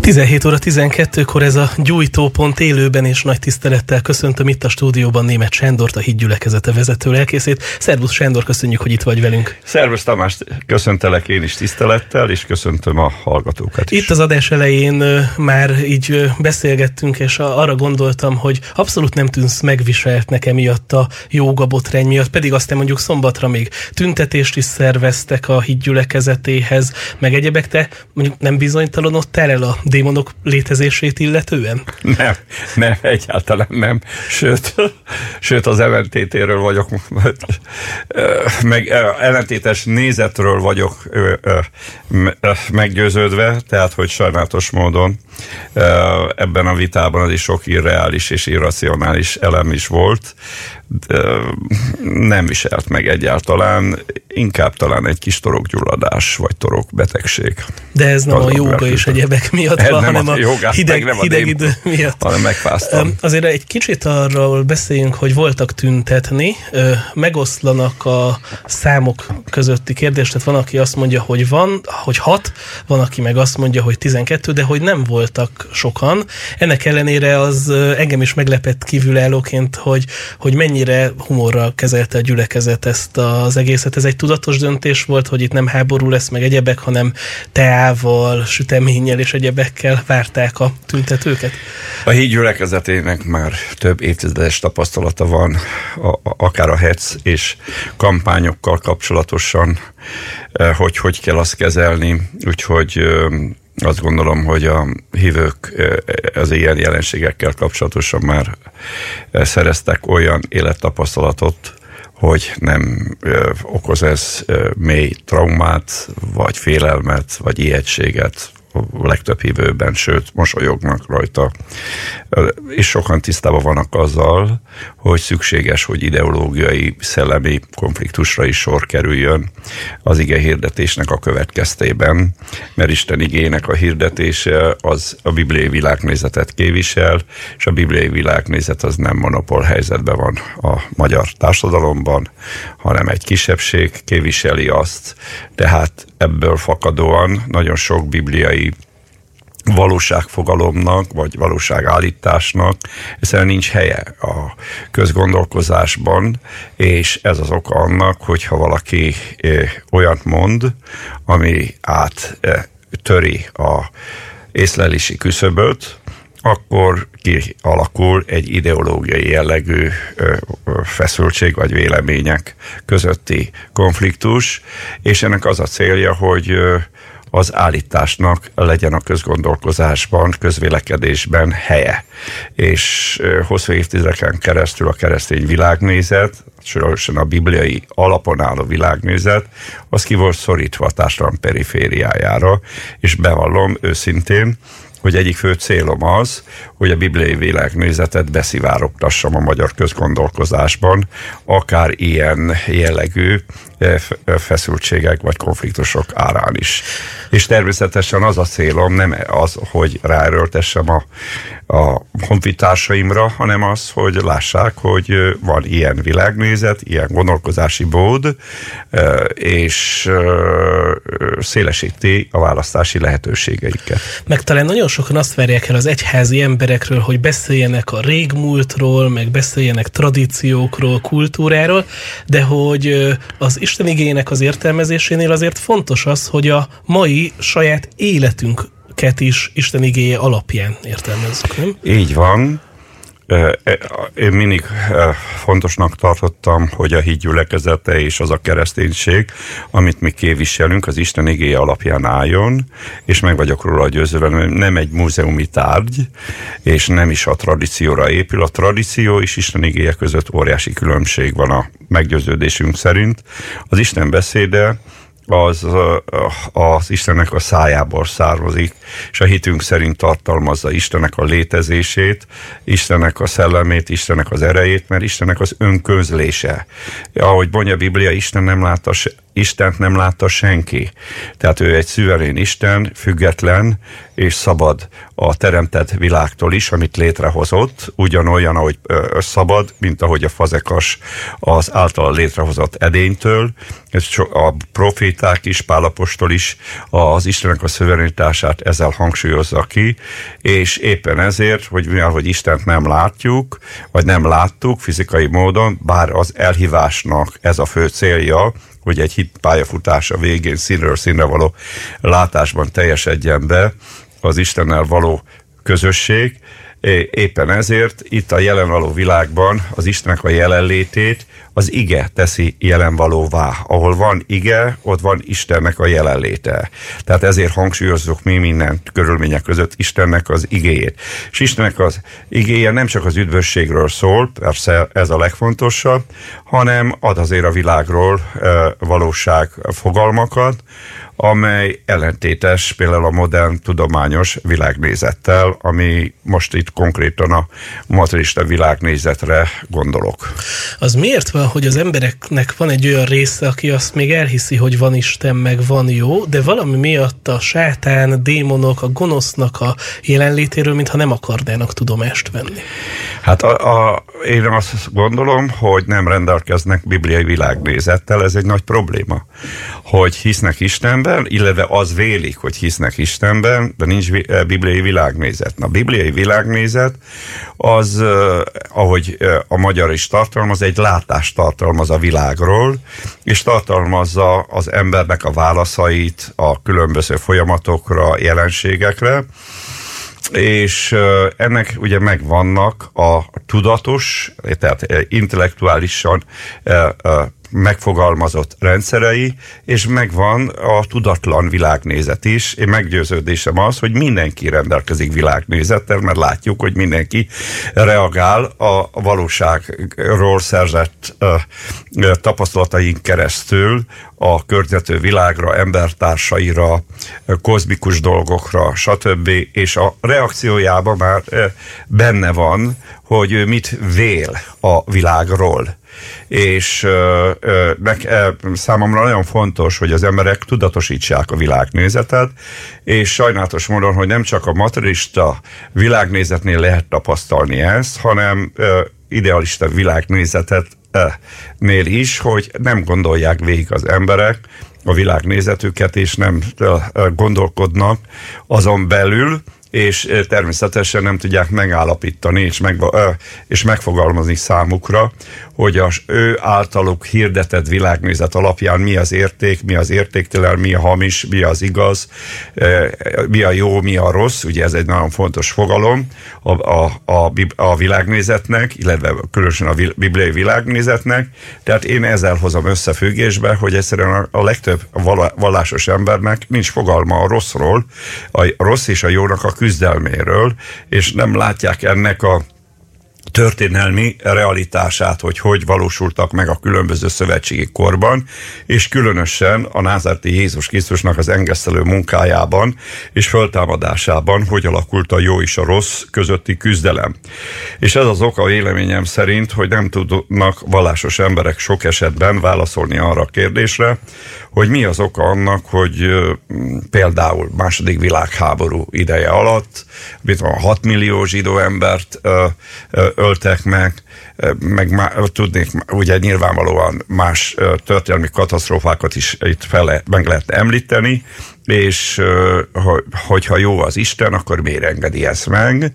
17 óra 12-kor ez a gyújtópont élőben és nagy tisztelettel köszöntöm itt a stúdióban német Sándort, a hídgyülekezete vezető lelkészét. Szervusz Sándor, köszönjük, hogy itt vagy velünk. Szervusz Tamás, köszöntelek én is tisztelettel, és köszöntöm a hallgatókat is. Itt az adás elején már így beszélgettünk, és arra gondoltam, hogy abszolút nem tűnsz megviseltnek emiatt a jóga botrány miatt, pedig aztán mondjuk szombatra még tüntetést is szerveztek a hídgyülekezetéhez, meg egyebek, te mondjuk nem bizonytalanodtál el a démonok létezését illetően? Nem, nem, egyáltalán nem. Sőt, sőt az ellentétéről vagyok, meg ellentétes nézetről vagyok meggyőződve, tehát hogy sajnálatos módon ebben a vitában az is sok irreális és irracionális elem is volt, nem viselt meg egyáltalán, inkább talán egy kis torokgyulladás, vagy torokbetegség. De ez nem a jóga és egyebek miatt ez van, nem hanem a, jogát, hideg, nem a hideg idő miatt. Hanem megfáztam. Azért egy kicsit arról beszéljünk, hogy voltak tüntetni, megoszlanak a számok közötti kérdés, tehát van, aki azt mondja, hogy van, hogy hat, van, aki meg azt mondja, hogy 12, de hogy nem voltak sokan. Ennek ellenére az engem is meglepett kívülállóként, hogy, hogy mennyi mennyire humorral kezelte a gyülekezet ezt az egészet. Ez egy tudatos döntés volt, hogy itt nem háború lesz meg egyebek, hanem teával, süteménnyel és egyebekkel várták a tüntetőket? A híd gyülekezetének már több évtizedes tapasztalata van, a, a, akár a HEC és kampányokkal kapcsolatosan, eh, hogy hogy kell azt kezelni, úgyhogy azt gondolom, hogy a hívők az ilyen jelenségekkel kapcsolatosan már szereztek olyan élettapasztalatot, hogy nem okoz ez mély traumát, vagy félelmet, vagy ijegységet, a legtöbb hívőben, sőt, mosolyognak rajta. És sokan tisztában vannak azzal, hogy szükséges, hogy ideológiai, szellemi konfliktusra is sor kerüljön az ige hirdetésnek a következtében, mert Isten igének a hirdetése az a bibliai világnézetet kévisel, és a bibliai világnézet az nem monopól helyzetben van a magyar társadalomban, hanem egy kisebbség kéviseli azt, tehát ebből fakadóan nagyon sok bibliai valóságfogalomnak, vagy valóságállításnak egyszerűen nincs helye a közgondolkozásban, és ez az oka annak, hogyha valaki olyat mond, ami át töri a észlelési küszöböt, akkor kialakul egy ideológiai jellegű feszültség vagy vélemények közötti konfliktus, és ennek az a célja, hogy az állításnak legyen a közgondolkozásban, közvélekedésben helye. És hosszú évtizedeken keresztül a keresztény világnézet, sorosan a bibliai alapon álló világnézet, az ki volt szorítva a társadalom perifériájára, és bevallom őszintén, hogy egyik fő célom az, hogy a bibliai világnézetet beszivárogtassam a magyar közgondolkozásban, akár ilyen jellegű eh, feszültségek vagy konfliktusok árán is. És természetesen az a célom nem az, hogy ráerőltessem a, a honfitársaimra, hanem az, hogy lássák, hogy van ilyen világnézet, ilyen gondolkozási bód, és szélesíti a választási lehetőségeiket. Meg talán nagyon sokan azt várják el az egyházi emberekről, hogy beszéljenek a régmúltról, meg beszéljenek tradíciókról, kultúráról, de hogy az Isten igényének az értelmezésénél azért fontos az, hogy a mai saját életünk is Isten igéje alapján értelmezzük, nem? Így van. Én mindig fontosnak tartottam, hogy a híd gyülekezete és az a kereszténység, amit mi képviselünk, az Isten igéje alapján álljon, és meg vagyok róla hogy nem egy múzeumi tárgy, és nem is a tradícióra épül. A tradíció és Isten igéje között óriási különbség van a meggyőződésünk szerint. Az Isten beszéde az az Istennek a szájából származik, és a hitünk szerint tartalmazza Istennek a létezését, Istennek a szellemét, Istennek az erejét, mert Istennek az önközlése. Ahogy mondja a Biblia, Isten nem látta Istent nem látta senki. Tehát ő egy szüverén Isten, független és szabad a teremtett világtól is, amit létrehozott, ugyanolyan, ahogy ö, szabad, mint ahogy a fazekas az által létrehozott edénytől. Ez a proféták is, Pálapostól is az Istennek a szuverenitását ezzel hangsúlyozza ki, és éppen ezért, hogy mivel, hogy Istent nem látjuk, vagy nem láttuk fizikai módon, bár az elhívásnak ez a fő célja, hogy egy hit pályafutása végén színről színre való látásban teljesedjen be az Istennel való közösség. Éppen ezért itt a jelen való világban az Istennek a jelenlétét az ige teszi jelenvalóvá. Ahol van ige, ott van Istennek a jelenléte. Tehát ezért hangsúlyozzuk mi minden körülmények között Istennek az igéjét. És Istennek az igéje nem csak az üdvösségről szól, persze ez a legfontosabb, hanem ad azért a világról valóság fogalmakat, amely ellentétes például a modern tudományos világnézettel, ami most itt konkrétan a materista világnézetre gondolok. Az miért van, hogy az embereknek van egy olyan része, aki azt még elhiszi, hogy van Isten, meg van jó, de valami miatt a sátán, démonok, a gonosznak a jelenlétéről, mintha nem akarnának tudomást venni? Hát a, a, én azt gondolom, hogy nem rendelkeznek bibliai világnézettel, ez egy nagy probléma. Hogy hisznek Istenben, illetve az vélik, hogy hisznek Istenben, de nincs bibliai világnézet. Na, bibliai világnézet az, ahogy a magyar is tartalmaz, egy látást tartalmaz a világról, és tartalmazza az embernek a válaszait a különböző folyamatokra, jelenségekre, és ennek ugye megvannak a tudatos, tehát intellektuálisan megfogalmazott rendszerei, és megvan a tudatlan világnézet is. Én meggyőződésem az, hogy mindenki rendelkezik világnézettel, mert látjuk, hogy mindenki reagál a valóságról szerzett tapasztalataink keresztül a környezető világra, embertársaira, kozmikus dolgokra, stb. És a reakciójában már benne van, hogy mit vél a világról és ö, ö, nek, ö, számomra nagyon fontos, hogy az emberek tudatosítsák a világnézetet, és sajnálatos módon, hogy nem csak a materialista világnézetnél lehet tapasztalni ezt, hanem ö, idealista világnézetet nél is, hogy nem gondolják végig az emberek a világnézetüket, és nem gondolkodnak azon belül, és természetesen nem tudják megállapítani és, meg, és megfogalmazni számukra, hogy az ő általuk hirdetett világnézet alapján mi az érték, mi az értéktelen, mi a hamis, mi az igaz, mi a jó, mi a rossz, ugye ez egy nagyon fontos fogalom a, a, a, a világnézetnek, illetve különösen a bibliai világnézetnek, tehát én ezzel hozom összefüggésbe, hogy egyszerűen a, legtöbb vallásos embernek nincs fogalma a rosszról, a rossz és a jónak a küzdelméről, és nem látják ennek a történelmi realitását, hogy hogy valósultak meg a különböző szövetségi korban, és különösen a názárti Jézus Krisztusnak az engesztelő munkájában és föltámadásában, hogy alakult a jó és a rossz közötti küzdelem. És ez az oka véleményem szerint, hogy nem tudnak vallásos emberek sok esetben válaszolni arra a kérdésre, hogy mi az oka annak, hogy például második világháború ideje alatt, mit van, 6 millió zsidó embert öltek meg, meg má, tudnék, ugye nyilvánvalóan más történelmi katasztrófákat is itt fel, meg lehet említeni, és hogyha jó az Isten, akkor miért engedi ezt meg?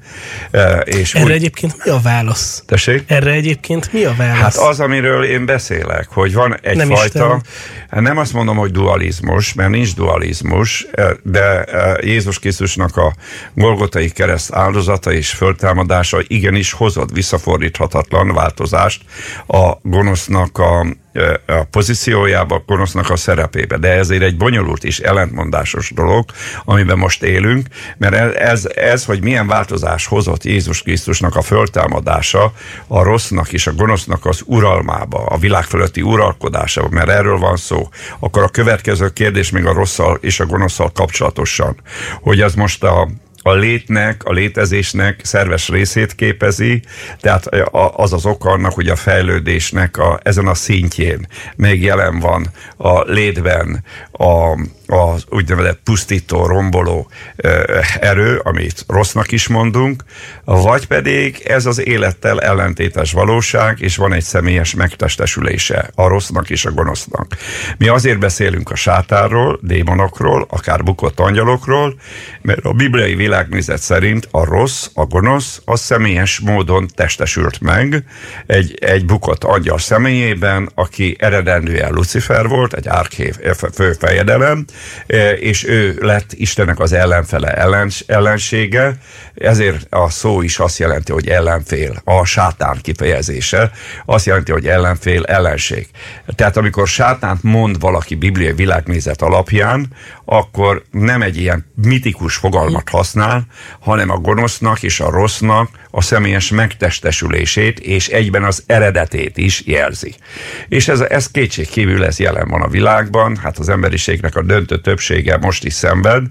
És Erre úgy... egyébként mi a válasz? Tessék? Erre egyébként mi a válasz? Hát az, amiről én beszélek, hogy van egyfajta, nem, hát nem azt mondom, hogy dualizmus, mert nincs dualizmus, de Jézus Krisztusnak a Golgotai kereszt áldozata és föltámadása igenis hozott visszafordíthatatlan változást a gonosznak a a pozíciójába, a gonosznak a szerepébe. De ezért egy bonyolult és ellentmondásos dolog, amiben most élünk, mert ez, ez, hogy milyen változás hozott Jézus Krisztusnak a föltámadása a rossznak és a gonosznak az uralmába, a világ fölötti uralkodásába, mert erről van szó, akkor a következő kérdés még a rosszal és a gonoszal kapcsolatosan, hogy ez most a a létnek, a létezésnek szerves részét képezi, tehát az az oka annak, hogy a fejlődésnek a, ezen a szintjén még jelen van a létben a, az úgynevezett pusztító, romboló erő, amit rossznak is mondunk, vagy pedig ez az élettel ellentétes valóság, és van egy személyes megtestesülése a rossznak és a gonosznak. Mi azért beszélünk a sátárról, démonokról, akár bukott angyalokról, mert a bibliai világnézet szerint a rossz, a gonosz, az személyes módon testesült meg egy, egy bukott angyal személyében, aki eredendően Lucifer volt, egy árkév főfejedelem, és ő lett Istennek az ellenfele, ellens, ellensége, ezért a szó is azt jelenti, hogy ellenfél, a sátán kifejezése, azt jelenti, hogy ellenfél, ellenség. Tehát amikor sátánt mond valaki bibliai világnézet alapján, akkor nem egy ilyen mitikus fogalmat használ, hanem a gonosznak és a rossznak a személyes megtestesülését és egyben az eredetét is jelzi. És ez, ez kétségkívül ez jelen van a világban, hát az emberiségnek a döntő többsége most is szenved,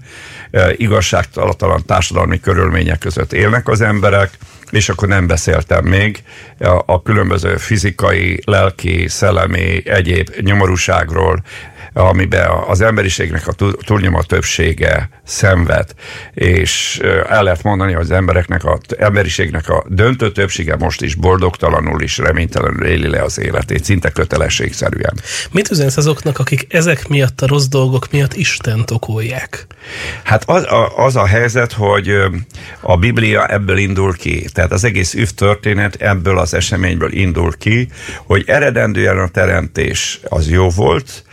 e, igazságtalan társadalmi körülmények között élnek az emberek, és akkor nem beszéltem még a, a különböző fizikai, lelki, szellemi, egyéb nyomorúságról, amiben az emberiségnek a túlnyomó többsége szenved, és el lehet mondani, hogy az embereknek, a emberiségnek a döntő többsége most is boldogtalanul is reménytelenül éli le az életét, szinte kötelességszerűen. Mit üzensz azoknak, akik ezek miatt a rossz dolgok miatt Isten okolják? Hát az a, az a helyzet, hogy a Biblia ebből indul ki. Tehát az egész üv történet ebből az eseményből indul ki, hogy eredendően a teremtés az jó volt,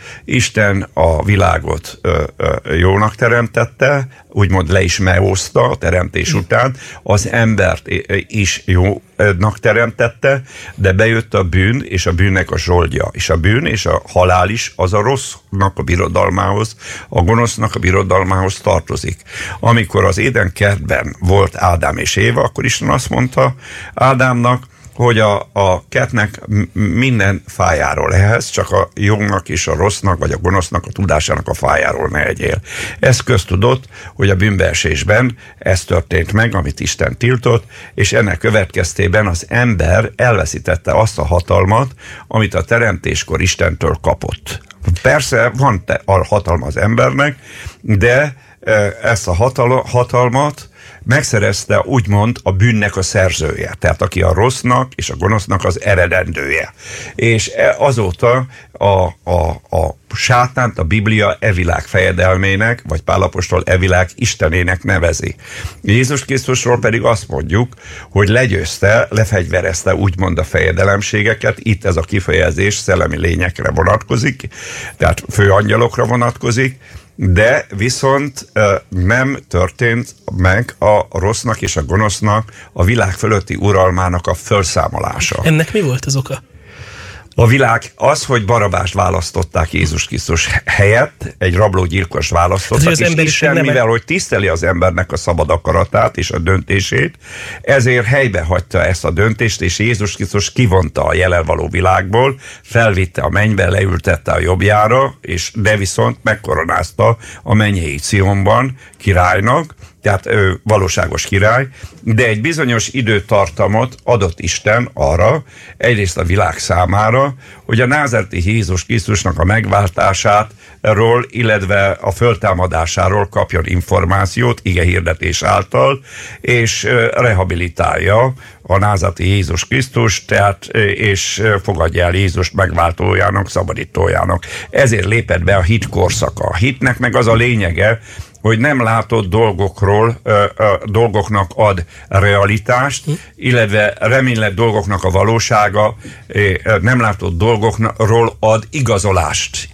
Isten a világot ö, ö, jónak teremtette, úgymond le is meoszta a teremtés után, az embert is jónak teremtette, de bejött a bűn, és a bűnnek a zsoldja. És a bűn és a halál is az a rossznak a birodalmához, a gonosznak a birodalmához tartozik. Amikor az Éden kertben volt Ádám és Éva, akkor Isten azt mondta Ádámnak, hogy a, a kettnek minden fájáról ehhez, csak a jónak és a rossznak, vagy a gonosznak a tudásának a fájáról ne egyél. Ez köztudott, hogy a bűnbeesésben ez történt meg, amit Isten tiltott, és ennek következtében az ember elveszítette azt a hatalmat, amit a teremtéskor Istentől kapott. Persze van te a hatalma az embernek, de e, ezt a hatalmat megszerezte úgymond a bűnnek a szerzője, tehát aki a rossznak és a gonosznak az eredendője. És e, azóta a, a, a sátánt a Biblia evilág fejedelmének, vagy Pálapostól evilág istenének nevezi. Jézus Krisztusról pedig azt mondjuk, hogy legyőzte, lefegyverezte úgymond a fejedelemségeket, itt ez a kifejezés szellemi lényekre vonatkozik, tehát főangyalokra vonatkozik, de viszont nem történt meg a rossznak és a gonosznak a világ fölötti uralmának a felszámolása. Ennek mi volt az oka? A világ az, hogy Barabást választották Jézus Krisztus helyett, egy rablógyilkos választották, és Isten, nem mivel hogy tiszteli az embernek a szabad akaratát és a döntését, ezért helybe hagyta ezt a döntést, és Jézus Krisztus kivonta a jelenvaló világból, felvitte a mennybe, leültette a jobbjára, és de viszont megkoronázta a mennyei Cionban királynak, tehát ő valóságos király, de egy bizonyos időtartamot adott Isten arra, egyrészt a világ számára, hogy a názerti Jézus Krisztusnak a megváltását ról, illetve a föltámadásáról kapjon információt ige hirdetés által, és rehabilitálja a názati Jézus Krisztus, tehát és fogadja el Jézust megváltójának, szabadítójának. Ezért lépett be a hit korszaka. A hitnek meg az a lényege, hogy nem látott dolgokról, dolgoknak ad realitást, hm. illetve reménylett dolgoknak a valósága, nem látott dolgokról ad igazolást.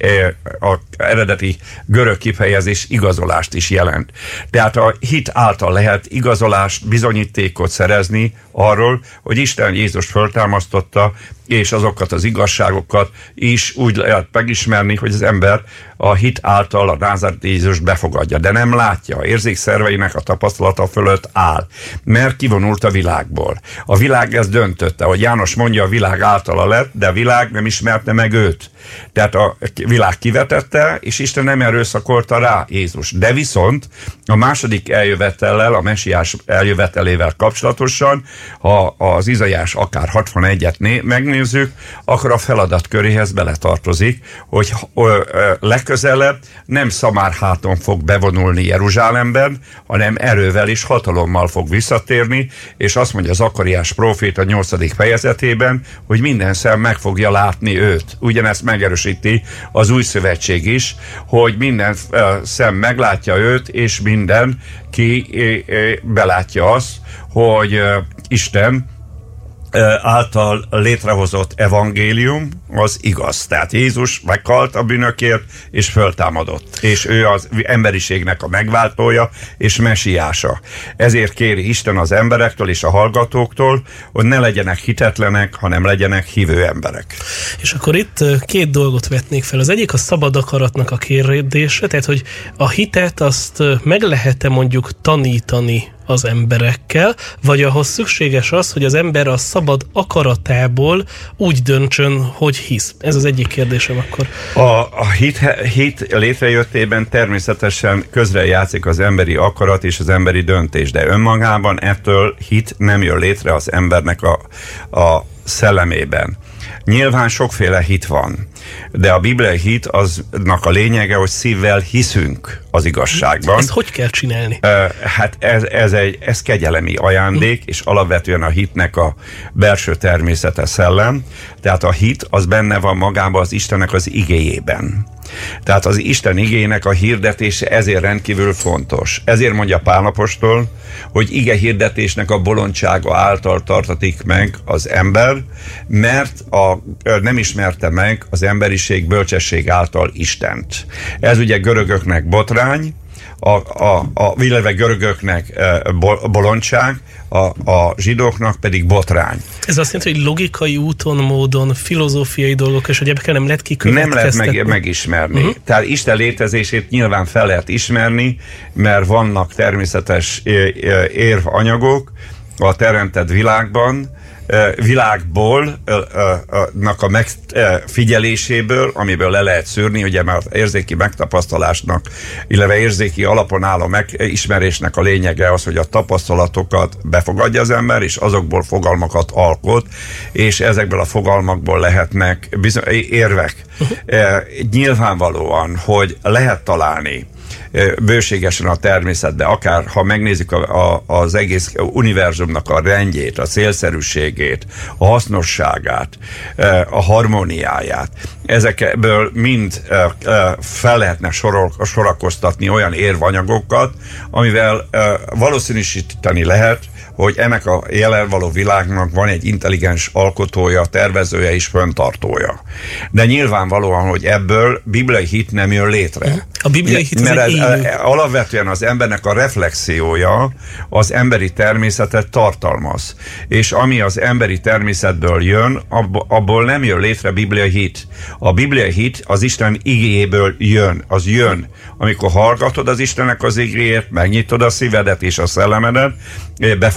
A eredeti görög kifejezés igazolást is jelent. Tehát a hit által lehet igazolást, bizonyítékot szerezni arról, hogy Isten Jézus föltámasztotta, és azokat az igazságokat is úgy lehet megismerni, hogy az ember a hit által a Názárét Jézus befogadja. De nem látja, érzékszerveinek a tapasztalata fölött áll, mert kivonult a világból. A világ ezt döntötte, hogy János mondja, a világ általa lett, de a világ nem ismerte meg őt. Tehát a világ kivetette, és Isten nem erőszakolta rá Jézus. De viszont a második eljövetellel, a mesiás eljövetelével kapcsolatosan, ha az Izajás akár 61-et megnézzük, akkor a feladat köréhez beletartozik, hogy legközelebb nem szamárháton fog bevonulni Jeruzsálemben, hanem erővel és hatalommal fog visszatérni, és azt mondja Zakariás prófét a 8. fejezetében, hogy minden szem meg fogja látni őt. Ugyanezt meg megerősíti az új szövetség is, hogy minden szem meglátja őt, és minden ki belátja azt, hogy Isten által létrehozott evangélium az igaz. Tehát Jézus meghalt a bűnökért, és föltámadott. És ő az emberiségnek a megváltója és mesiása. Ezért kéri Isten az emberektől és a hallgatóktól, hogy ne legyenek hitetlenek, hanem legyenek hívő emberek. És akkor itt két dolgot vetnék fel. Az egyik a szabad akaratnak a kérdése, tehát hogy a hitet azt meg lehet-e mondjuk tanítani az emberekkel, vagy ahhoz szükséges az, hogy az ember a szabad akaratából úgy döntsön, hogy hisz? Ez az egyik kérdésem akkor. A, a hit, hit létrejöttében természetesen közre játszik az emberi akarat és az emberi döntés, de önmagában ettől hit nem jön létre az embernek a, a szellemében. Nyilván sokféle hit van, de a bibliai hit aznak a lényege, hogy szívvel hiszünk az igazságban. Ezt hogy kell csinálni? Hát ez, ez, egy, ez kegyelemi ajándék, és alapvetően a hitnek a belső természete szellem. Tehát a hit az benne van magában az Istennek az igéjében. Tehát az Isten igének a hirdetése ezért rendkívül fontos. Ezért mondja Pálapostól, hogy ige hirdetésnek a bolondsága által tartatik meg az ember, mert a, nem ismerte meg az emberiség bölcsesség által Istent. Ez ugye görögöknek botrány, a, a, a illetve görögöknek e, bolondság, a, a zsidóknak pedig botrány. Ez azt jelenti, hogy logikai úton, módon, filozófiai dolgok, és hogy ebben nem lehet Nem lehet meg, megismerni. Uh-huh. Tehát Isten létezését nyilván fel lehet ismerni, mert vannak természetes érvanyagok a teremtett világban, világból nak a megfigyeléséből, amiből le lehet szűrni, ugye már érzéki megtapasztalásnak, illetve érzéki alapon álló megismerésnek a lényege az, hogy a tapasztalatokat befogadja az ember, és azokból fogalmakat alkot, és ezekből a fogalmakból lehetnek bizony, érvek. Uh-huh. Nyilvánvalóan, hogy lehet találni bőségesen a természetbe, akár ha megnézzük a, a, az egész univerzumnak a rendjét, a célszerűségét, a hasznosságát, a harmóniáját, ezekből mind fel lehetne sorol, sorakoztatni olyan érvanyagokat, amivel valószínűsíteni lehet, hogy ennek a jelen való világnak van egy intelligens alkotója, tervezője és föntartója. De nyilvánvalóan, hogy ebből bibliai hit nem jön létre. A bibliai hit Mert ez, ez alapvetően az embernek a reflexiója az emberi természetet tartalmaz. És ami az emberi természetből jön, abból nem jön létre bibliai hit. A bibliai hit az Isten igéjéből jön, az jön. Amikor hallgatod az Istennek az igéjét, megnyitod a szívedet és a szellemedet,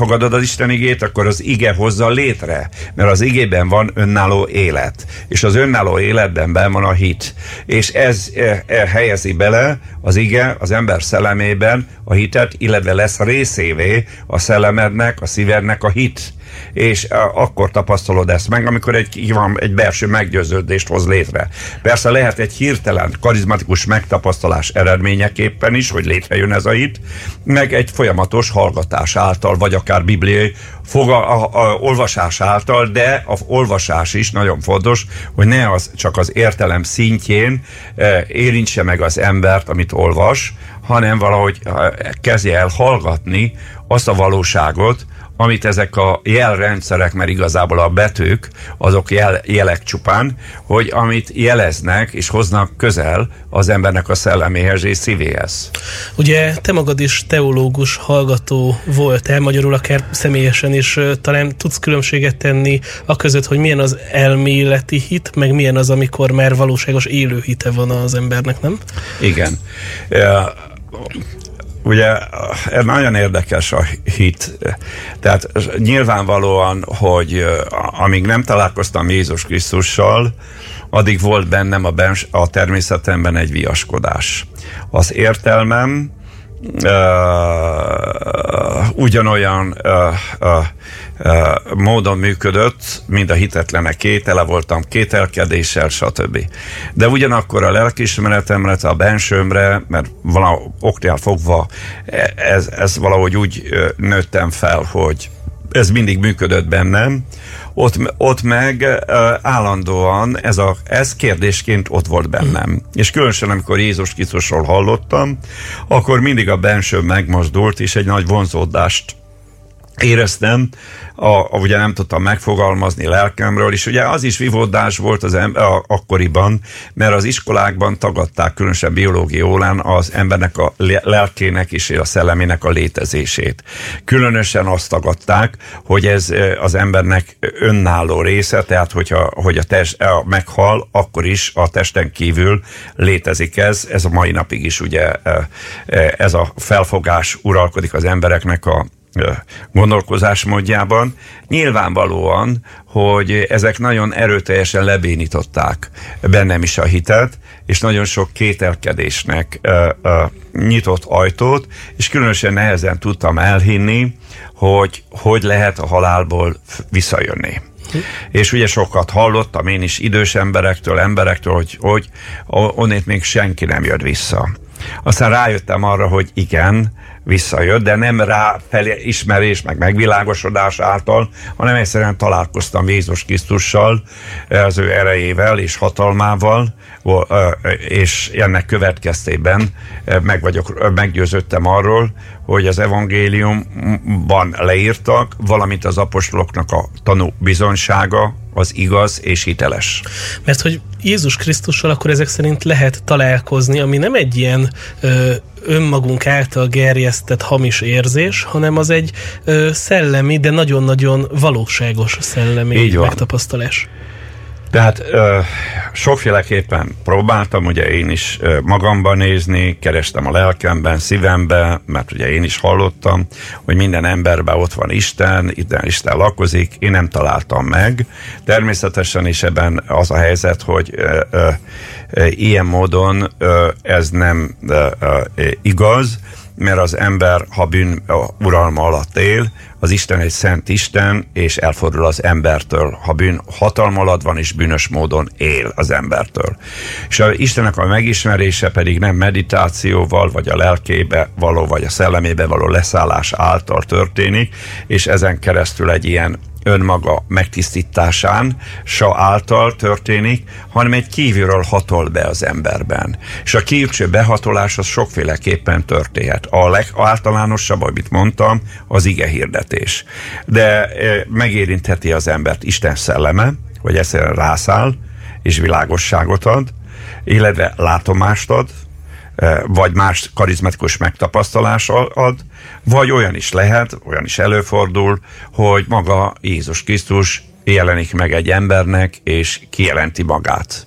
befogadod az Isten igét, akkor az ige hozza létre, mert az igében van önálló élet, és az önálló életben ben van a hit, és ez e, e, helyezi bele az ige az ember szellemében a hitet, illetve lesz részévé a szellemednek, a szívednek a hit és akkor tapasztalod ezt meg, amikor egy, van, egy belső meggyőződést hoz létre. Persze lehet egy hirtelen, karizmatikus megtapasztalás eredményeképpen is, hogy létrejön ez a hit, meg egy folyamatos hallgatás által, vagy akár bibliai foga, a, a, olvasás által, de a olvasás is nagyon fontos, hogy ne az csak az értelem szintjén e, érintse meg az embert, amit olvas, hanem valahogy kezdje el hallgatni azt a valóságot, amit ezek a jelrendszerek, mert igazából a betűk, azok jel, jelek csupán, hogy amit jeleznek és hoznak közel az embernek a szelleméhez és szívéhez. Ugye te magad is teológus hallgató voltál, magyarul akár személyesen is talán tudsz különbséget tenni a között, hogy milyen az elméleti hit, meg milyen az, amikor már valóságos élő hite van az embernek, nem? Igen ugye ez nagyon érdekes a hit. Tehát nyilvánvalóan, hogy amíg nem találkoztam Jézus Krisztussal, addig volt bennem a, bens, a természetemben egy viaskodás. Az értelmem uh, ugyanolyan uh, uh, uh, módon működött, mint a hitetlenek. tele voltam kételkedéssel, stb. De ugyanakkor a lelkiismeretemre, a bensőmre, mert valahol oknál fogva ez, ez valahogy úgy nőttem fel, hogy ez mindig működött bennem, ott, ott meg állandóan ez, a, ez kérdésként ott volt bennem. És különösen, amikor Jézus Krisztusról hallottam, akkor mindig a benső megmozdult, és egy nagy vonzódást éreztem, a, a, ugye nem tudtam megfogalmazni lelkemről, és ugye az is vivódás volt az em, a, akkoriban, mert az iskolákban tagadták, különösen biológia órán az embernek a lelkének és a szellemének a létezését. Különösen azt tagadták, hogy ez az embernek önálló része, tehát hogyha hogy a test a, meghal, akkor is a testen kívül létezik ez, ez a mai napig is ugye ez a felfogás uralkodik az embereknek a gondolkozásmódjában. Nyilvánvalóan, hogy ezek nagyon erőteljesen lebénították bennem is a hitet, és nagyon sok kételkedésnek nyitott ajtót, és különösen nehezen tudtam elhinni, hogy hogy lehet a halálból visszajönni. És ugye sokat hallottam én is idős emberektől, emberektől, hogy, hogy onnét még senki nem jött vissza. Aztán rájöttem arra, hogy igen, visszajött, de nem rá felismerés, meg megvilágosodás által, hanem egyszerűen találkoztam Jézus Krisztussal, az ő erejével és hatalmával, és ennek következtében meg vagyok, meggyőződtem arról, hogy az evangéliumban leírtak, valamint az apostoloknak a tanú bizonysága, az igaz és hiteles. Mert hogy Jézus Krisztussal akkor ezek szerint lehet találkozni, ami nem egy ilyen ö, önmagunk által gerjesztett hamis érzés, hanem az egy ö, szellemi, de nagyon-nagyon valóságos szellemi Így van. megtapasztalás. Tehát ö, sokféleképpen próbáltam, ugye én is ö, magamban nézni, kerestem a lelkemben, szívemben, mert ugye én is hallottam, hogy minden emberben ott van Isten, Isten, Isten lakozik, én nem találtam meg. Természetesen is ebben az a helyzet, hogy ö, ö, ilyen módon ö, ez nem ö, ö, igaz, mert az ember, ha bűn uralma alatt él, az Isten egy szent Isten, és elfordul az embertől, ha bűn hatalma alatt van, és bűnös módon él az embertől. És a Istennek a megismerése pedig nem meditációval, vagy a lelkébe való, vagy a szellemébe való leszállás által történik, és ezen keresztül egy ilyen önmaga megtisztításán sa által történik, hanem egy kívülről hatol be az emberben. És a kívülső behatolás az sokféleképpen történhet. A legáltalánosabb, amit mondtam, az ige hirdetés. De megérintheti az embert Isten szelleme, hogy egyszerűen rászáll, és világosságot ad, illetve látomást ad, vagy más karizmatikus megtapasztalás ad, vagy olyan is lehet, olyan is előfordul, hogy maga Jézus Krisztus jelenik meg egy embernek, és kijelenti magát.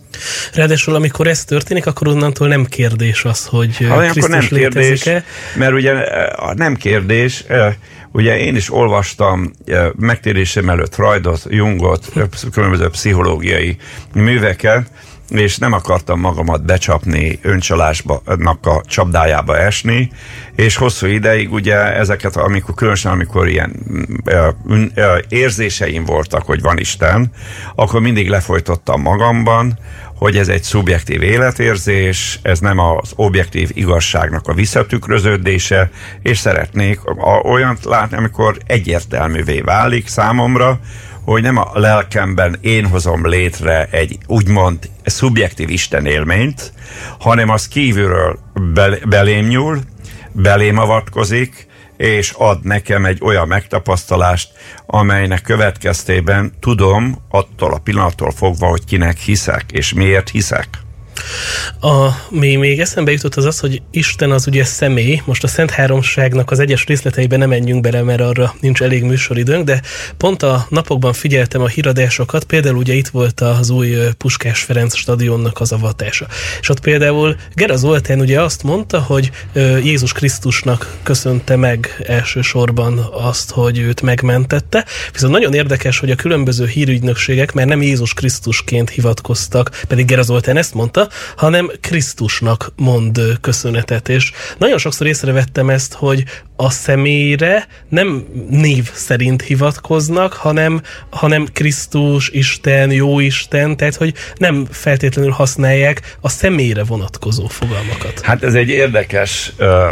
Ráadásul, amikor ez történik, akkor onnantól nem kérdés az, hogy ha, Krisztus nem kérdés, mert ugye nem kérdés, ugye én is olvastam megtérésem előtt Freudot, Jungot, különböző pszichológiai műveket, és nem akartam magamat becsapni, öncsalásnak a csapdájába esni, és hosszú ideig ugye ezeket, amikor különösen amikor ilyen ö, ö, érzéseim voltak, hogy van Isten, akkor mindig lefolytottam magamban, hogy ez egy szubjektív életérzés, ez nem az objektív igazságnak a visszatükröződése, és szeretnék olyant látni, amikor egyértelművé válik számomra, hogy nem a lelkemben én hozom létre egy úgymond szubjektív Isten élményt, hanem az kívülről belém nyúl, belém avatkozik, és ad nekem egy olyan megtapasztalást, amelynek következtében tudom attól a pillanattól fogva, hogy kinek hiszek, és miért hiszek. A, mi még eszembe jutott az az, hogy Isten az ugye személy, most a Szent Háromságnak az egyes részleteiben nem menjünk bele, mert arra nincs elég műsoridőnk, de pont a napokban figyeltem a híradásokat, például ugye itt volt az új Puskás Ferenc stadionnak az avatása. És ott például Gera Zoltán ugye azt mondta, hogy Jézus Krisztusnak köszönte meg elsősorban azt, hogy őt megmentette, viszont nagyon érdekes, hogy a különböző hírügynökségek már nem Jézus Krisztusként hivatkoztak, pedig Gera Zoltán ezt mondta, hanem Krisztusnak mond köszönetet. És nagyon sokszor észrevettem ezt, hogy a személyre nem név szerint hivatkoznak, hanem, hanem Krisztus, Isten, jó Isten, tehát hogy nem feltétlenül használják a személyre vonatkozó fogalmakat. Hát ez egy érdekes uh,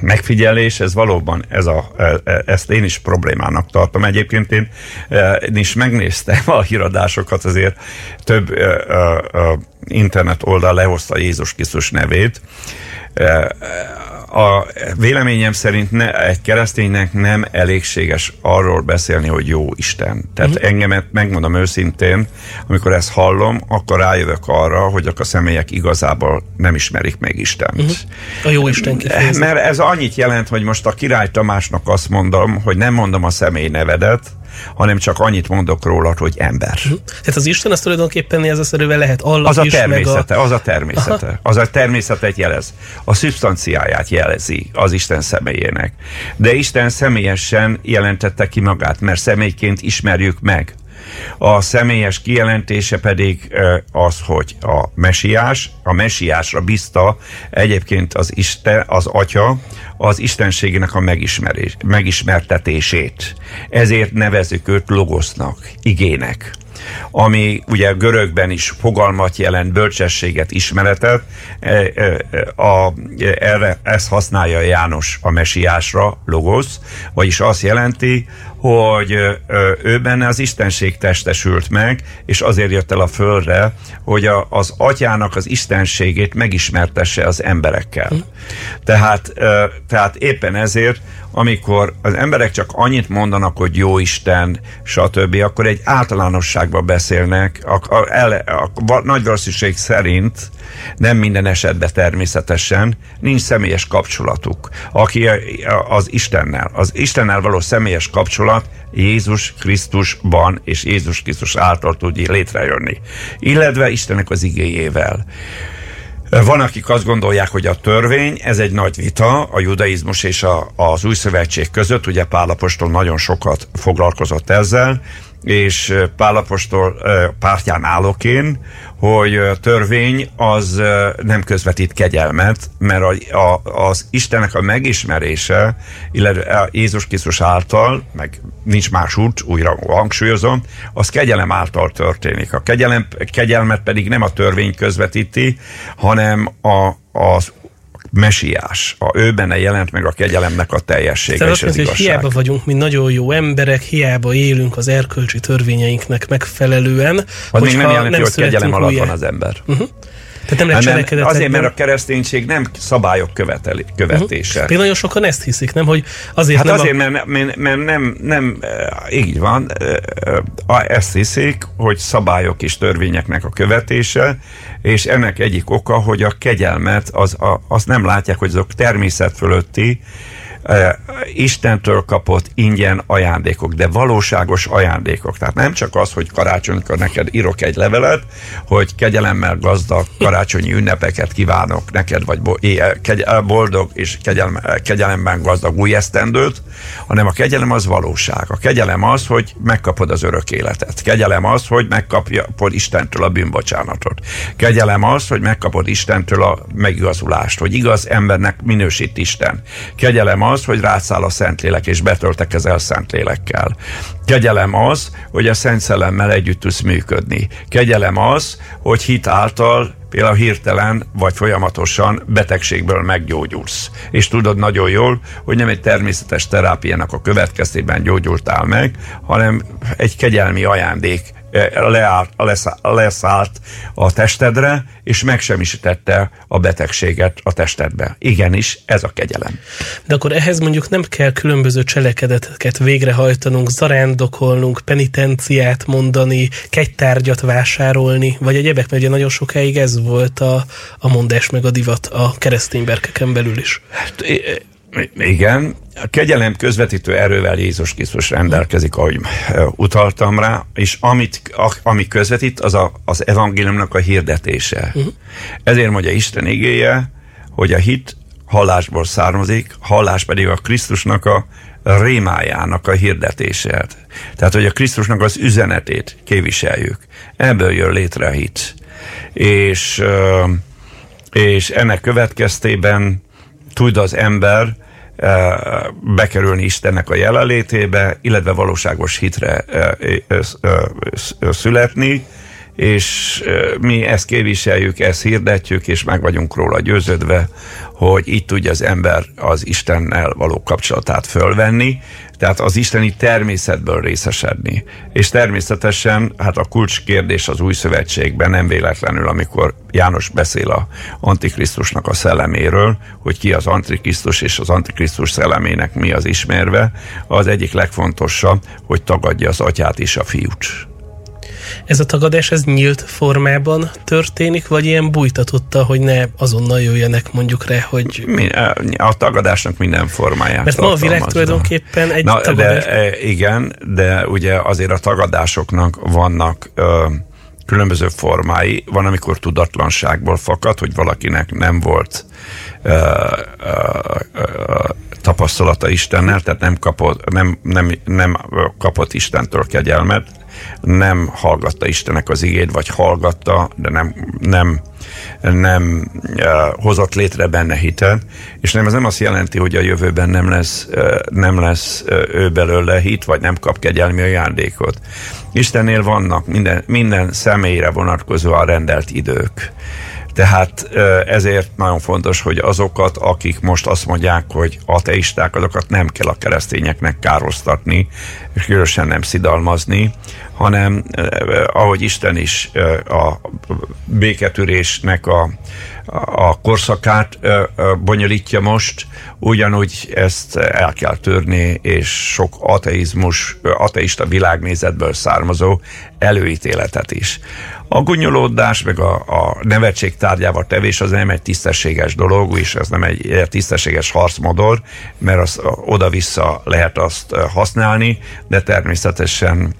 megfigyelés, ez valóban ez a, e, e, ezt én is problémának tartom. Egyébként én, én is megnéztem a híradásokat, azért több uh, uh, internet oldal lehozta Jézus Krisztus nevét. A véleményem szerint ne, egy kereszténynek nem elégséges arról beszélni, hogy jó Isten. Tehát uh-huh. engemet megmondom őszintén, amikor ezt hallom, akkor rájövök arra, hogy a személyek igazából nem ismerik meg Istent. Uh-huh. A jó Isten kifejezet. Mert ez annyit jelent, hogy most a király Tamásnak azt mondom, hogy nem mondom a személy nevedet, hanem csak annyit mondok róla, hogy ember. Tehát az Isten az tulajdonképpen ez a szerűvel lehet Allah az a is, természete, a... az a természete. Aha. Az a természetet jelez. A szubstanciáját jelezi az Isten személyének. De Isten személyesen jelentette ki magát, mert személyként ismerjük meg. A személyes kijelentése pedig az, hogy a mesiás, a mesiásra bízta egyébként az Isten, az Atya, az istenségének a megismerés, megismertetését. Ezért nevezük őt logosznak, igének ami ugye görögben is fogalmat jelent, bölcsességet, ismeretet, e, e, a, erre ezt használja János a mesiásra, logosz, vagyis azt jelenti, hogy ő benne az Istenség testesült meg, és azért jött el a földre, hogy a, az atyának az istenségét megismertesse az emberekkel. Hm. Tehát, tehát éppen ezért amikor az emberek csak annyit mondanak, hogy jó Isten, stb., akkor egy általánosságban beszélnek, a, a, ele, a, a nagy valószínűség szerint nem minden esetben természetesen nincs személyes kapcsolatuk. Aki az Istennel, az Istennel való személyes kapcsolat Jézus Krisztusban és Jézus Krisztus által tud létrejönni. Illetve Istennek az igéjével. Van, akik azt gondolják, hogy a törvény, ez egy nagy vita a judaizmus és a, az új szövetség között, ugye Pálapostól nagyon sokat foglalkozott ezzel, és Pálapostól pártján állok én, hogy törvény az nem közvetít kegyelmet, mert a, a, az Istennek a megismerése, illetve Jézus Krisztus által, meg nincs más út, újra hangsúlyozom, az kegyelem által történik. A kegyelem, kegyelmet pedig nem a törvény közvetíti, hanem a, az mesiás. A ő benne jelent meg a kegyelemnek a teljessége Tehát és az igazság. Hogy hiába vagyunk mi nagyon jó emberek, hiába élünk az erkölcsi törvényeinknek megfelelően. Az még nem jelenti, nem hogy kegyelem alatt van az ember. Uh-huh. Tehát nem hát nem, azért, mert a kereszténység nem szabályok követeli, követése. Uh-huh. nagyon sokan ezt hiszik, nem? Hogy azért hát nem azért, a... mert, mert, mert nem, nem, így van, ezt hiszik, hogy szabályok és törvényeknek a követése, és ennek egyik oka, hogy a kegyelmet, az, a, azt nem látják, hogy azok természet fölötti, Istentől kapott ingyen ajándékok, de valóságos ajándékok. Tehát nem csak az, hogy karácsonykor neked írok egy levelet, hogy kegyelemmel gazdag karácsonyi ünnepeket kívánok neked, vagy boldog és kegyelemben gazdag új esztendőt, hanem a kegyelem az valóság. A kegyelem az, hogy megkapod az örök életet. Kegyelem az, hogy megkapod Istentől a bűnbocsánatot. Kegyelem az, hogy megkapod Istentől a megigazulást, hogy igaz embernek minősít Isten. Kegyelem az, az, hogy rászáll a Szentlélek, és betöltekezel Szentlélekkel. Kegyelem az, hogy a Szent Szellemmel együtt tudsz működni. Kegyelem az, hogy hit által például hirtelen vagy folyamatosan betegségből meggyógyulsz. És tudod nagyon jól, hogy nem egy természetes terápiának a következtében gyógyultál meg, hanem egy kegyelmi ajándék leállt, leszállt a testedre, és megsemmisítette a betegséget a testedbe. Igenis, ez a kegyelem. De akkor ehhez mondjuk nem kell különböző cselekedeteket végrehajtanunk, zarándokolnunk, penitenciát mondani, kegytárgyat vásárolni, vagy egyebek, mert ugye nagyon sokáig ez volt a, a mondás meg a divat a keresztény berkeken belül is. Hát, igen, a kegyelem közvetítő erővel Jézus Krisztus rendelkezik, ahogy utaltam rá, és amit, ami közvetít, az a, az evangéliumnak a hirdetése. Uh-huh. Ezért mondja Isten igéje, hogy a hit hallásból származik, hallás pedig a Krisztusnak a rémájának a hirdetése. Tehát, hogy a Krisztusnak az üzenetét képviseljük. Ebből jön létre a hit. És, és ennek következtében tud az ember bekerülni Istennek a jelenlétébe, illetve valóságos hitre születni, és mi ezt képviseljük, ezt hirdetjük, és meg vagyunk róla győződve, hogy így tudja az ember az Istennel való kapcsolatát fölvenni, tehát az isteni természetből részesedni. És természetesen, hát a kulcskérdés az új szövetségben nem véletlenül, amikor János beszél a Antikrisztusnak a szelleméről, hogy ki az Antikrisztus és az Antikrisztus szellemének mi az ismerve, az egyik legfontosabb, hogy tagadja az atyát és a fiút. Ez a tagadás, ez nyílt formában történik, vagy ilyen bújtatotta, hogy ne azonnal jöjjenek mondjuk rá, hogy... A tagadásnak minden formáját Mert ma a világ tulajdonképpen egy Na, tagadás... De, igen, de ugye azért a tagadásoknak vannak ö, különböző formái. Van, amikor tudatlanságból fakad, hogy valakinek nem volt ö, ö, ö, tapasztalata Istennel, tehát nem kapott, nem, nem, nem kapott Istentől kegyelmet, nem hallgatta Istenek az igét, vagy hallgatta, de nem, nem, nem uh, hozott létre benne hitet, és nem, ez nem azt jelenti, hogy a jövőben nem lesz, uh, nem lesz uh, ő belőle hit, vagy nem kap kegyelmi ajándékot. Istennél vannak minden, minden személyre vonatkozóan rendelt idők. Tehát ezért nagyon fontos, hogy azokat, akik most azt mondják, hogy ateisták, azokat nem kell a keresztényeknek károsztatni, és különösen nem szidalmazni, hanem ahogy Isten is a béketűrésnek a, a korszakát bonyolítja most, ugyanúgy ezt el kell törni, és sok ateizmus, ateista világnézetből származó előítéletet is. A gunyolódás, meg a, a nevetség tárgyával tevés az nem egy tisztességes dolog, és ez nem egy tisztességes harcmodor, mert az oda-vissza lehet azt használni, de természetesen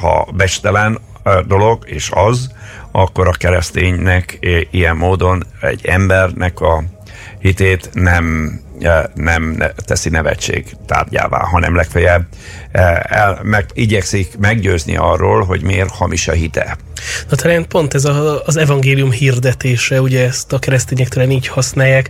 ha bestelen dolog, és az, akkor a kereszténynek ilyen módon egy embernek a hitét nem, nem teszi nevetség tárgyává, hanem legfeljebb el, meg, igyekszik meggyőzni arról, hogy miért hamis a hite. Na talán pont ez a, az evangélium hirdetése, ugye ezt a keresztények talán így használják,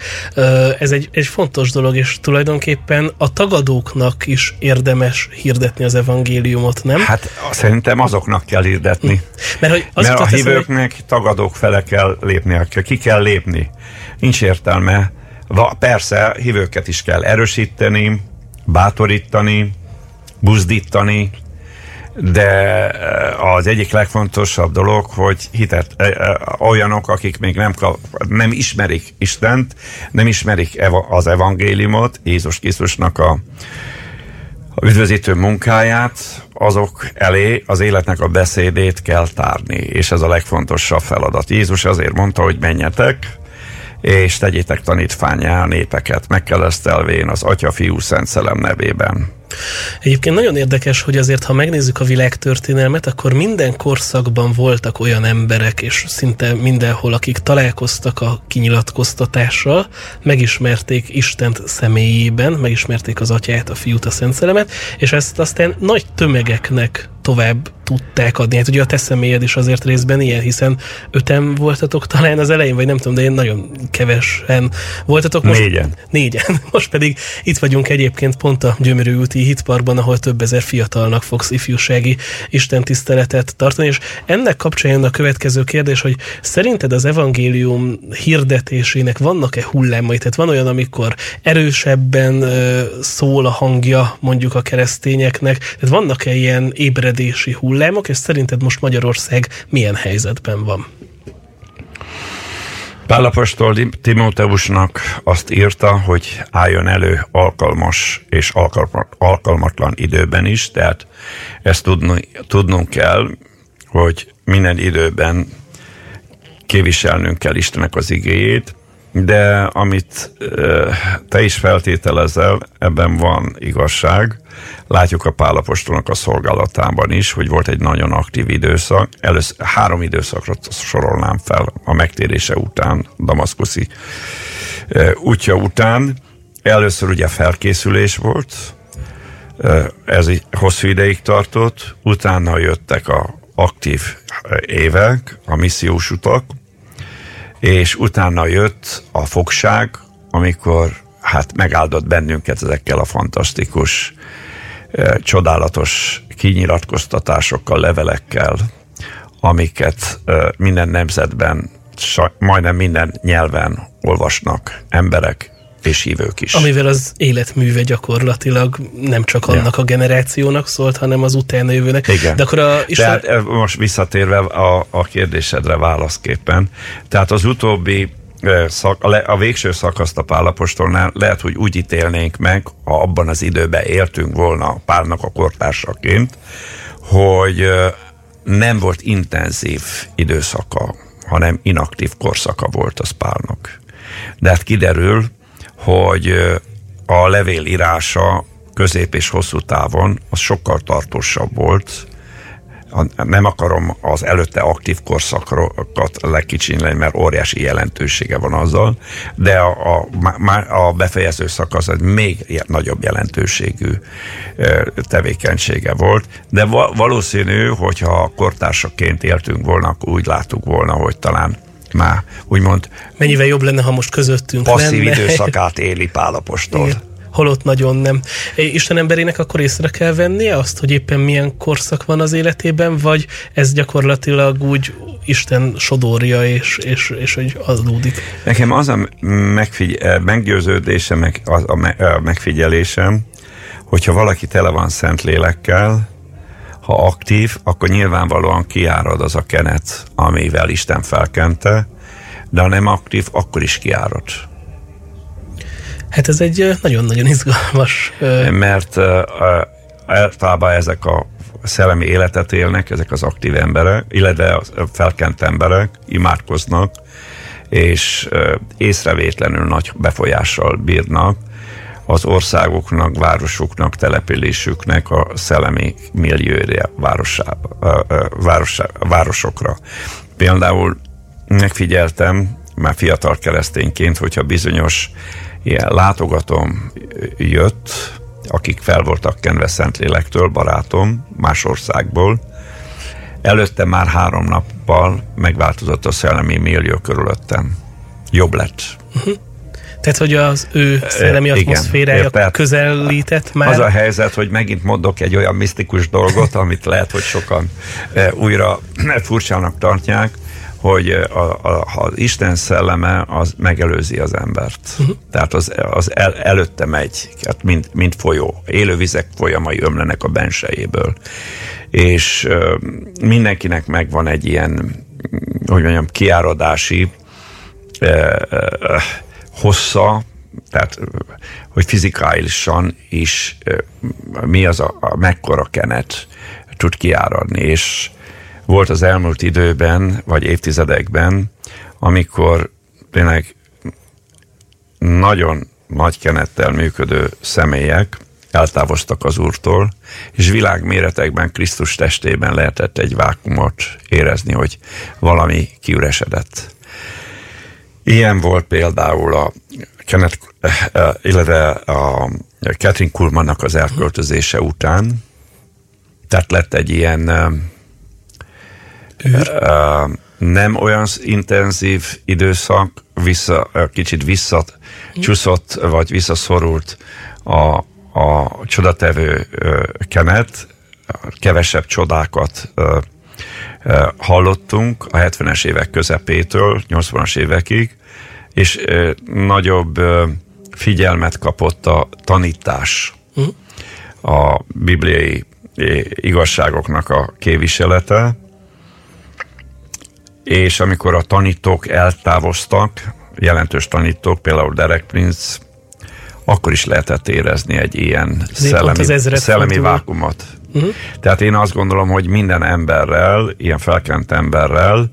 ez egy, egy fontos dolog, és tulajdonképpen a tagadóknak is érdemes hirdetni az evangéliumot, nem? Hát szerintem azoknak kell hirdetni. Mert, hogy Mert a hívőknek hogy... tagadók fele kell lépni, ki kell lépni. Nincs értelme. Persze, hívőket is kell erősíteni, bátorítani, buzdítani, de eh, az egyik legfontosabb dolog, hogy hitet, eh, eh, olyanok, akik még nem, nem ismerik Istent, nem ismerik az evangéliumot, Jézus Krisztusnak a, a üdvözítő munkáját, azok elé az életnek a beszédét kell tárni, és ez a legfontosabb feladat. Jézus azért mondta, hogy menjetek, és tegyétek tanítványá a népeket, megkeresztelvén az Atya, Fiú, Szent Szelem nevében. Egyébként nagyon érdekes, hogy azért, ha megnézzük a világtörténelmet, akkor minden korszakban voltak olyan emberek, és szinte mindenhol, akik találkoztak a kinyilatkoztatással, megismerték Istent személyében, megismerték az atyát, a fiút, a szent szelemet, és ezt aztán nagy tömegeknek tovább tudták adni. Hát ugye a te személyed is azért részben ilyen, hiszen öten voltatok talán az elején, vagy nem tudom, de én nagyon kevesen voltatok. Most, négyen. Négyen. Most pedig itt vagyunk egyébként pont a Gyömörű úti hitparkban, ahol több ezer fiatalnak fogsz ifjúsági istentiszteletet tartani, és ennek kapcsán jön a következő kérdés, hogy szerinted az evangélium hirdetésének vannak-e hullámai? Tehát van olyan, amikor erősebben szól a hangja mondjuk a keresztényeknek, tehát vannak-e ilyen ébredő tévedési hullámok, és szerinted most Magyarország milyen helyzetben van? Pálapostól Timóteusnak azt írta, hogy álljon elő alkalmas és alkalmatlan időben is, tehát ezt tudnunk, tudnunk kell, hogy minden időben kiviselnünk kell Istenek az igéjét, de amit te is feltételezel, ebben van igazság. Látjuk a Pálapostolnak a szolgálatában is, hogy volt egy nagyon aktív időszak. Először három időszakra sorolnám fel a megtérése után, damaszkuszi útja után. Először ugye felkészülés volt, ez hosszú ideig tartott, utána jöttek a aktív évek, a missziós utak, és utána jött a fogság, amikor hát megáldott bennünket ezekkel a fantasztikus, csodálatos kinyilatkoztatásokkal, levelekkel, amiket minden nemzetben, majdnem minden nyelven olvasnak emberek, és hívők is. Amivel az életműve gyakorlatilag nem csak annak ja. a generációnak szólt, hanem az utána jövőnek. Igen. De akkor a Isten... Tehát most visszatérve a, a kérdésedre válaszképpen, tehát az utóbbi szak, a, végső szakaszt a Pálapostolnál lehet, hogy úgy ítélnénk meg, ha abban az időben éltünk volna párnak a kortársaként, hogy nem volt intenzív időszaka, hanem inaktív korszaka volt az párnak. De hát kiderül, hogy a levél írása közép és hosszú távon az sokkal tartósabb volt. Nem akarom az előtte aktív korszakokat lekicsinleni, mert óriási jelentősége van azzal, de a, a, a befejező szakasz egy még nagyobb jelentőségű tevékenysége volt, de valószínű, hogyha kortársaként éltünk volna, akkor úgy láttuk volna, hogy talán már úgymond... Mennyivel jobb lenne, ha most közöttünk passzív lenne. időszakát éli Pálapostól. Igen holott nagyon nem. Isten emberének akkor észre kell vennie azt, hogy éppen milyen korszak van az életében, vagy ez gyakorlatilag úgy Isten sodorja, és, és, és hogy adódik? Nekem az a megfigy- eh, meggyőződésem, meg, az a eh, megfigyelésem, hogyha valaki tele van szent lélekkel, ha aktív, akkor nyilvánvalóan kiárad az a kenet, amivel Isten felkente, de ha nem aktív, akkor is kiárad. Hát ez egy nagyon-nagyon izgalmas... Mert általában ezek a szellemi életet élnek, ezek az aktív emberek, illetve a felkent emberek imádkoznak, és észrevétlenül nagy befolyással bírnak, az országoknak, városoknak, településüknek a szellemi milliója városába, város, városokra. Például megfigyeltem, már fiatal keresztényként, hogyha bizonyos ilyen látogatom jött, akik fel voltak kenve Szentlélektől, barátom, más országból, előtte már három nappal megváltozott a szellemi millió körülöttem. Jobb lett. Uh-huh. Tehát, hogy az ő szellemi atmoszférája Igen, közelített már? Az a helyzet, hogy megint mondok egy olyan misztikus dolgot, amit lehet, hogy sokan újra furcsának tartják, hogy a, a, az Isten szelleme az megelőzi az embert. Uh-huh. Tehát az, az el, előtte megy, hát mint, mint folyó. Élővizek folyamai ömlenek a bensejéből. És uh, mindenkinek megvan egy ilyen, hogy mondjam, kiáradási uh, uh, hossza, tehát hogy fizikálisan is mi az a, a mekkora kenet tud kiáradni, és volt az elmúlt időben, vagy évtizedekben, amikor tényleg nagyon nagy kenettel működő személyek eltávoztak az Úrtól, és világméretekben Krisztus testében lehetett egy vákumot érezni, hogy valami kiüresedett. Ilyen volt például a Kenneth, eh, illetve a Catherine Kuhlmannak az elköltözése után. Tehát lett egy ilyen. Eh, nem olyan intenzív időszak, vissza, eh, kicsit visszacsúszott, vagy visszaszorult a, a csodatevő kenet, kevesebb csodákat hallottunk a 70-es évek közepétől, 80-as évekig, és nagyobb figyelmet kapott a tanítás, a bibliai igazságoknak a képviselete, és amikor a tanítók eltávoztak, jelentős tanítók, például Derek Prince, akkor is lehetett érezni egy ilyen szellemi, szellemi vákumot. Uh-huh. Tehát én azt gondolom, hogy minden emberrel, ilyen felkent emberrel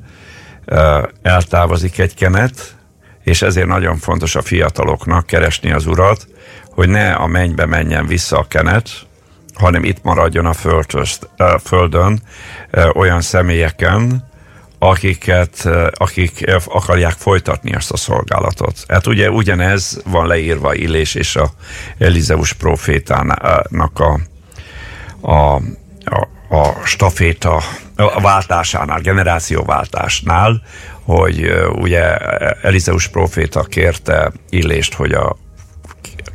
eltávozik egy kenet, és ezért nagyon fontos a fiataloknak keresni az urat, hogy ne a mennybe menjen vissza a kenet, hanem itt maradjon a földön olyan személyeken, akiket, akik akarják folytatni ezt a szolgálatot. Hát ugye ugyanez van leírva Illés és a Elizeus profétának a, a, a, a staféta a váltásánál, generációváltásnál, hogy ugye Elizeus proféta kérte Illést, hogy a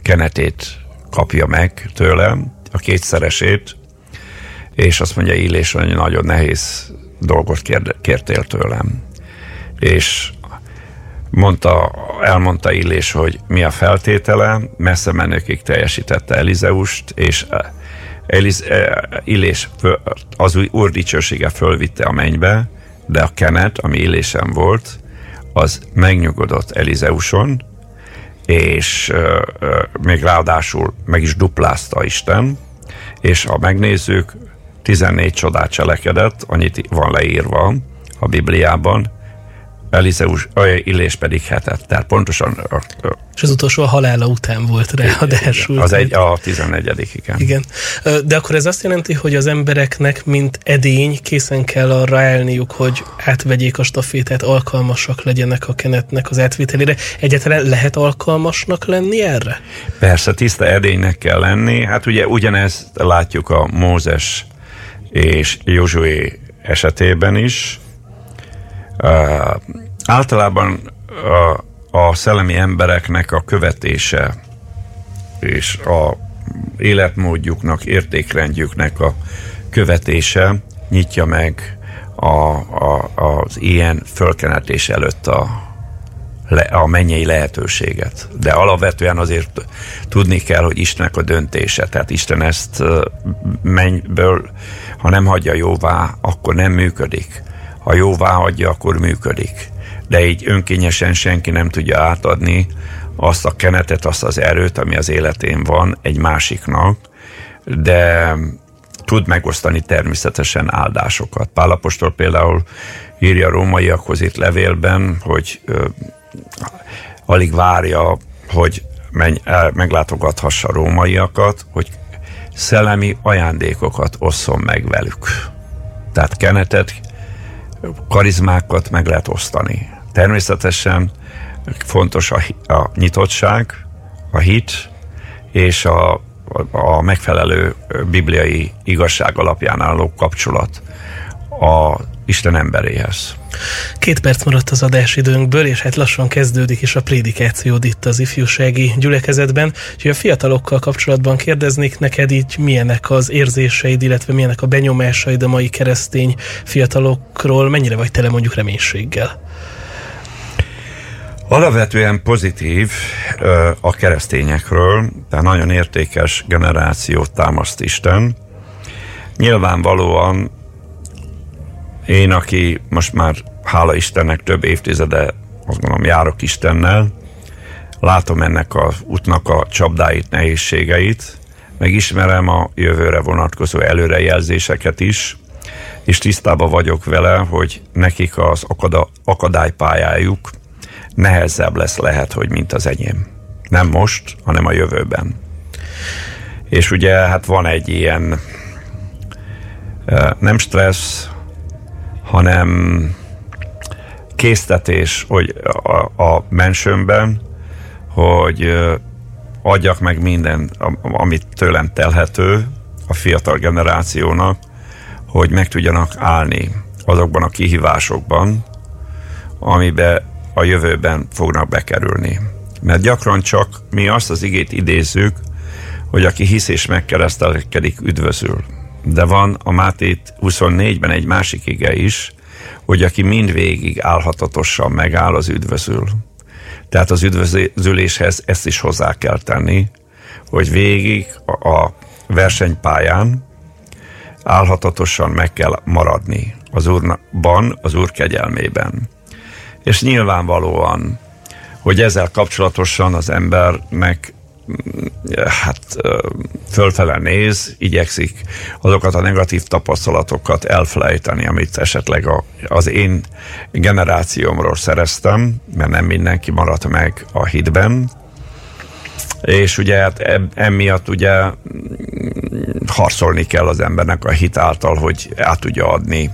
kenetét kapja meg tőlem, a kétszeresét, és azt mondja Illés, hogy nagyon nehéz dolgot kértél tőlem. És mondta, elmondta Illés, hogy mi a feltétele, messze menőkig teljesítette Elizeust, és Eliz, Illés az úr dicsősége fölvitte a mennybe, de a kenet, ami Illésem volt, az megnyugodott Elizeuson, és uh, uh, még ráadásul meg is duplázta Isten, és ha megnézzük, 14 csodát cselekedett, annyit van leírva a Bibliában, Elizeus, Illés pedig hetet. Tehát pontosan... A, a, és az utolsó a halála után volt ráadásul. Az egy, a 11 igen. Igen. De akkor ez azt jelenti, hogy az embereknek, mint edény, készen kell arra állniuk, hogy átvegyék a stafétát, alkalmasak legyenek a kenetnek az átvételére. Egyáltalán lehet alkalmasnak lenni erre? Persze, tiszta edénynek kell lenni. Hát ugye ugyanezt látjuk a Mózes és Józsué esetében is. Általában a, a szellemi embereknek a követése és a életmódjuknak, értékrendjüknek a követése nyitja meg a, a, az ilyen fölkenetés előtt a, a mennyei lehetőséget. De alapvetően azért tudni kell, hogy Istennek a döntése. Tehát Isten ezt mennyből, ha nem hagyja jóvá, akkor nem működik. Ha jóvá hagyja, akkor működik. De így önkényesen senki nem tudja átadni azt a kenetet, azt az erőt, ami az életén van egy másiknak, de tud megosztani természetesen áldásokat. Pálapostól például írja a rómaiakhoz itt levélben, hogy ö, alig várja, hogy menj, el, meglátogathassa a rómaiakat, hogy szellemi ajándékokat osszon meg velük. Tehát kenetet, karizmákat meg lehet osztani. Természetesen fontos a, a nyitottság, a hit és a, a, megfelelő bibliai igazság alapján álló kapcsolat a Isten emberéhez. Két perc maradt az adásidőnkből, és hát lassan kezdődik is a prédikáció itt az ifjúsági gyülekezetben. Úgyhogy a fiatalokkal kapcsolatban kérdeznék neked így milyenek az érzéseid, illetve milyenek a benyomásaid a mai keresztény fiatalokról, mennyire vagy tele mondjuk reménységgel? Alapvetően pozitív a keresztényekről, tehát nagyon értékes generációt támaszt Isten. Nyilvánvalóan én, aki most már hála Istennek több évtizede, azt gondolom, járok Istennel, látom ennek a útnak a csapdáit, nehézségeit, megismerem a jövőre vonatkozó előrejelzéseket is, és tisztában vagyok vele, hogy nekik az akadálypályájuk nehezebb lesz lehet, hogy mint az enyém. Nem most, hanem a jövőben. És ugye hát van egy ilyen nem stressz, hanem késztetés hogy a, a mensőmben, hogy adjak meg minden, amit tőlem telhető a fiatal generációnak, hogy meg tudjanak állni azokban a kihívásokban, amiben a jövőben fognak bekerülni. Mert gyakran csak mi azt az igét idézzük, hogy aki hisz és megkeresztelkedik, üdvözül. De van a Máté 24-ben egy másik ige is, hogy aki mindvégig állhatatosan megáll, az üdvözül. Tehát az üdvözüléshez ezt is hozzá kell tenni, hogy végig a versenypályán álhatatosan meg kell maradni az Úrban, az Úr kegyelmében. És nyilvánvalóan, hogy ezzel kapcsolatosan az embernek hát fölfele néz, igyekszik azokat a negatív tapasztalatokat elfelejteni, amit esetleg a, az én generációmról szereztem, mert nem mindenki maradt meg a hitben, és ugye hát emiatt ugye harcolni kell az embernek a hit által, hogy át tudja adni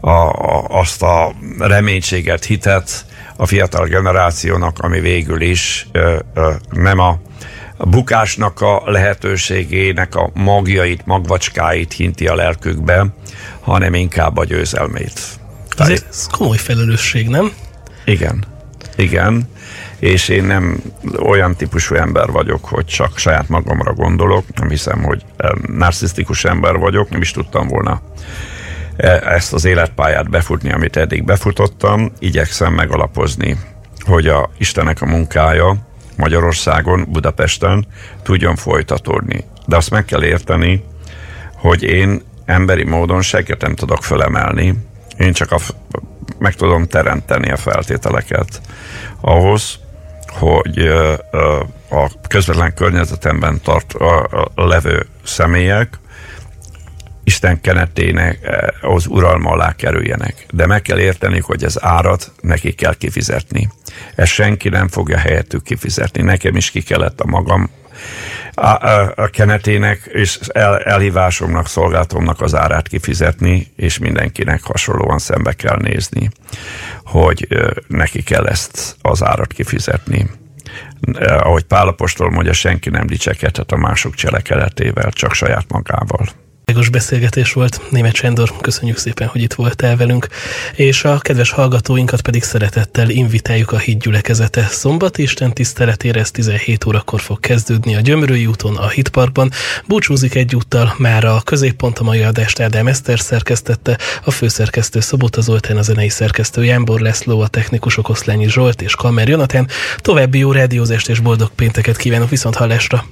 a, a, azt a reménységet, hitet a fiatal generációnak, ami végül is ö, ö, nem a a bukásnak a lehetőségének a magjait, magvacskáit hinti a lelkükbe, hanem inkább a győzelmét. Ez, ez komoly felelősség, nem? Igen, igen, és én nem olyan típusú ember vagyok, hogy csak saját magamra gondolok, nem hiszem, hogy narcisztikus ember vagyok, nem is tudtam volna e, ezt az életpályát befutni, amit eddig befutottam, igyekszem megalapozni, hogy a Istenek a munkája, Magyarországon, Budapesten tudjon folytatódni. De azt meg kell érteni, hogy én emberi módon senkit nem tudok fölemelni, én csak a, meg tudom teremteni a feltételeket ahhoz, hogy a közvetlen környezetemben tart a, a levő személyek Isten kenetének az uralma alá kerüljenek. De meg kell érteni, hogy az árat neki kell kifizetni. Ezt senki nem fogja helyettük kifizetni. Nekem is ki kellett a magam a, a, a kenetének és el, elhívásomnak, szolgáltomnak az árát kifizetni, és mindenkinek hasonlóan szembe kell nézni, hogy neki kell ezt az árat kifizetni. Ahogy Pálapostól mondja, senki nem dicsekedhet a mások cselekedetével, csak saját magával. Világos beszélgetés volt. Német Sándor, köszönjük szépen, hogy itt voltál velünk. És a kedves hallgatóinkat pedig szeretettel invitáljuk a hídgyülekezete szombat Isten tiszteletére. Ez 17 órakor fog kezdődni a Gyömrői úton, a Hitparkban. Búcsúzik egyúttal már a középpont a mai adást Ádám Eszter szerkesztette, a főszerkesztő Szobota Zoltán, a zenei szerkesztő Jánbor Leszló, a technikusok Oszlányi Zsolt és Kamer Jonatán. További jó rádiózást és boldog pénteket kívánok viszont hallásra!